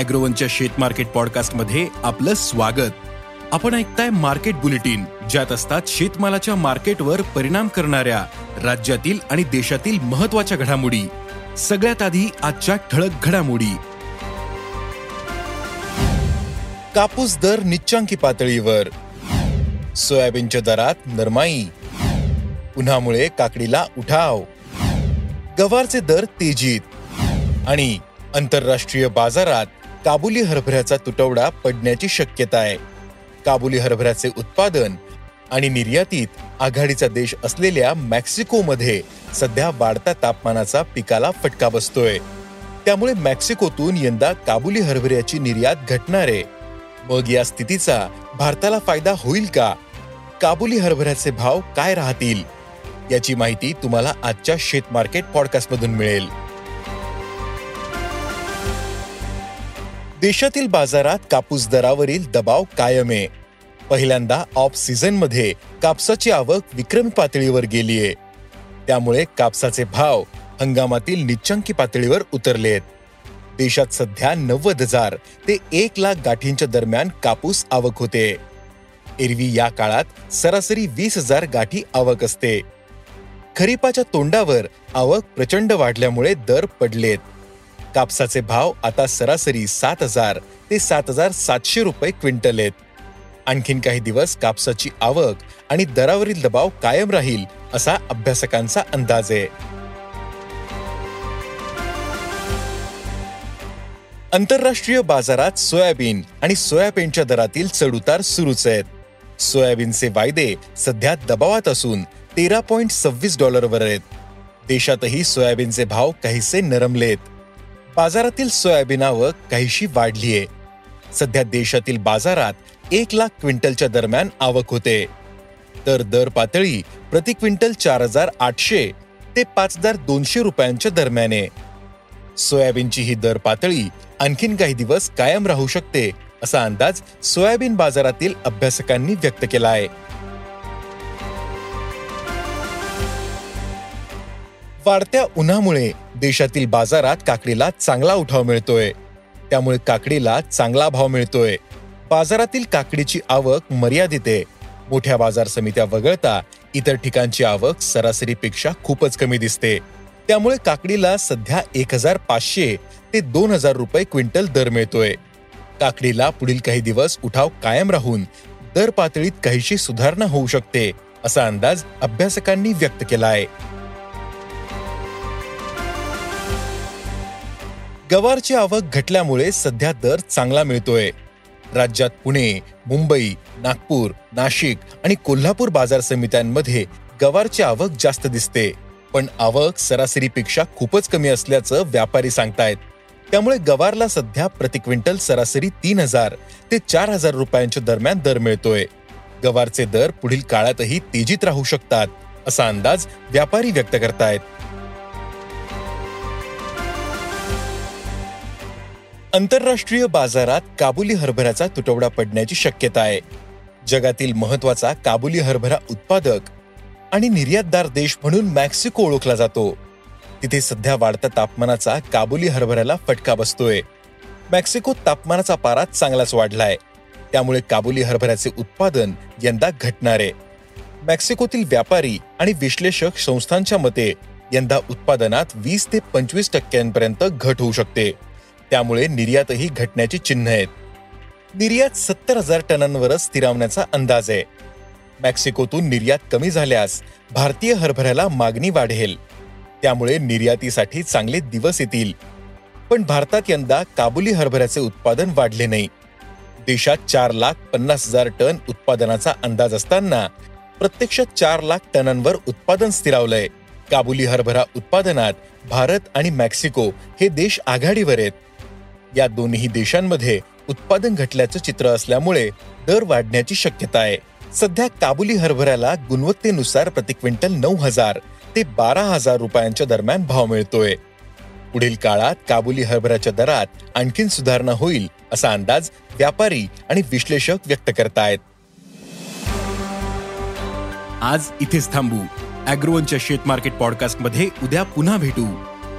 अॅग्रोवनच्या शेत मार्केट पॉडकास्टमध्ये आपलं स्वागत. आपण ऐकताय मार्केट बुलेटिन ज्यात असतात शेतमालाच्या मार्केटवर परिणाम करणाऱ्या राज्यातील आणि देशातील महत्त्वाच्या घडामोडी. सगळ्यात आधी आजच्या ठळक घडामोडी. कापूस दर निच्चांकी पातळीवर. सोयाबीनच्या दरात नरमाई. उन्हामुळे काकडीला उठाव. गवारचे दर तेजीत. आणि आंतरराष्ट्रीय बाजारात काबुली हरभऱ्याचा तुटवडा पडण्याची शक्यता आहे. काबुली हरभऱ्याचे उत्पादन आणि निर्यातीत आघाडीचा देश असलेल्या मेक्सिकोमध्ये सध्या वाढता तापमानाचा पिकाला फटका बसतोय. त्यामुळे मेक्सिकोतून यंदा काबुली हरभऱ्याची निर्यात घटणार. आहे मग या स्थितीचा भारताला फायदा होईल का? काबुली हरभऱ्याचे भाव काय राहतील? याची माहिती तुम्हाला आजच्या शेत मार्केट मिळेल. देशातील बाजारात कापूस दरावरील दबाव कायम आहे. पहिल्यांदा ऑफ सीझनमध्ये कापसाची आवक विक्रमी पातळीवर गेलीये त्यामुळे कापसाचे भाव हंगामातील निच्चंकी पातळीवर उतरलेत देशात सध्या नव्वद हजार ते एक लाख गाठींच्या दरम्यान कापूस आवक होते. एरवी या काळात सरासरी वीस हजार गाठी आवक असते. खरीपाच्या तोंडावर आवक प्रचंड वाढल्यामुळे दर पडलेत. कापसाचे भाव आता सरासरी सात हजार ते सात हजार सातशे रुपये क्विंटल आहेत. आणखीन काही दिवस कापसाची आवक आणि दरावरील दबाव कायम राहील असा अभ्यासकांचा अंदाज आहे. आंतरराष्ट्रीय बाजारात सोयाबीन आणि सोयाबीनच्या दरातील चढउतार सुरूच आहेत. सोयाबीनचे वायदे सध्या दबावात असून तेरा पॉइंट सव्वीस डॉलरवर आहेत. देशातही सोयाबीनचे भाव काहीसे नरमलेत. बाजारातील सोयाबीन आवक काहीशी आहे. सध्या देशातील बाजारात एक लाख क्विंटलच्या दरम्यान आवक होते. तर दर पातळी प्रति क्विंटल चार हजार आठशे ते पाच हजार दोनशे रुपयांच्या दरम्यान. आहे सोयाबीनची ही दर पातळी आणखीन काही दिवस कायम राहू शकते असा अंदाज सोयाबीन बाजारातील अभ्यासकांनी व्यक्त केला आहे. वाढत्या उन्हामुळे देशातील बाजारात काकडीला चांगला उठाव मिळतोय. त्यामुळे काकडीला चांगला भाव मिळतोय. बाजारातील काकडीची आवक मर्यादित आहे. मोठ्या बाजार समित्या वगळता इतर ठिकाणची आवक सरासरीपेक्षा खूपच कमी दिसते. त्यामुळे काकडीला सध्या एक हजार पाचशे ते दोन हजार रुपये क्विंटल दर मिळतोय. काकडीला पुढील काही दिवस उठाव कायम राहून दर पातळीत काहीशी सुधारणा होऊ शकते असा अंदाज अभ्यासकांनी व्यक्त केला आहे गवारची आवक घटल्यामुळे सध्या दर चांगला मिळतोय. राज्यात पुणे मुंबई नागपूर नाशिक आणि कोल्हापूर बाजार समित्यांमध्ये गवारची आवक जास्त दिसते. पण आवक सरासरीपेक्षा खूपच कमी असल्याचं व्यापारी सांगतायत. त्यामुळे गवारला सध्या प्रति क्विंटल सरासरी तीन हजार ते चार हजार रुपयांच्या दरम्यान दर मिळतोय. गवारचे दर पुढील काळातही तेजीत राहू शकतात असा अंदाज व्यापारी व्यक्त करतायत. आंतरराष्ट्रीय बाजारात काबुली हरभऱ्याचा तुटवडा पडण्याची शक्यता आहे. जगातील महत्त्वाचा काबुली हरभरा उत्पादक आणि निर्यातदार देश म्हणून मेक्सिको ओळखला जातो. तिथे सध्या वाढत्या तापमानाचा काबुली हरभऱ्याला फटका बसतोय. मेक्सिकोत तापमानाचा पारा चांगलाच वाढलाय. त्यामुळे काबुली हरभऱ्याचे उत्पादन यंदा घटणार आहे. मेक्सिकोतील व्यापारी आणि विश्लेषक संस्थांच्या मते यंदा उत्पादनात वीस ते पंचवीस टक्क्यांपर्यंत घट होऊ शकते. त्यामुळे निर्यातही घटण्याची चिन्ह आहेत. निर्यात सत्तर हजार टनांवरच स्थिरावण्याचा अंदाज आहे. मेक्सिकोतून निर्यात कमी झाल्यास भारतीय हरभऱ्याला मागणी वाढेल. त्यामुळे निर्यातीसाठी चांगले दिवस येतील. पण भारतात यंदा काबुली हरभऱ्याचे उत्पादन वाढले नाही. देशात चार लाख पन्नास हजार टन उत्पादनाचा अंदाज असताना प्रत्यक्षात चार लाख टनांवर उत्पादन स्थिरावलंय. काबुली हरभरा उत्पादनात भारत आणि मेक्सिको हे देश आघाडीवर आहेत. या दोन्ही देशांमध्ये उत्पादन घटल्याचं चित्र असल्यामुळे दर वाढण्याची शक्यता आहे. सध्या काबुली हरभऱ्याला गुणवत्तेनुसार प्रति क्विंटल नऊ हजार ते बारा हजार रुपयांच्या दरम्यान भाव मिळतोय. पुढील काळात काबुली हरभऱ्याच्या दरात आणखीन सुधारणा होईल असा अंदाज व्यापारी आणि विश्लेषक व्यक्त करतायत. आज इथेच थांबू. अॅग्रोवनच्या शेत मार्केट पॉडकास्टमध्ये उद्या पुन्हा भेटू.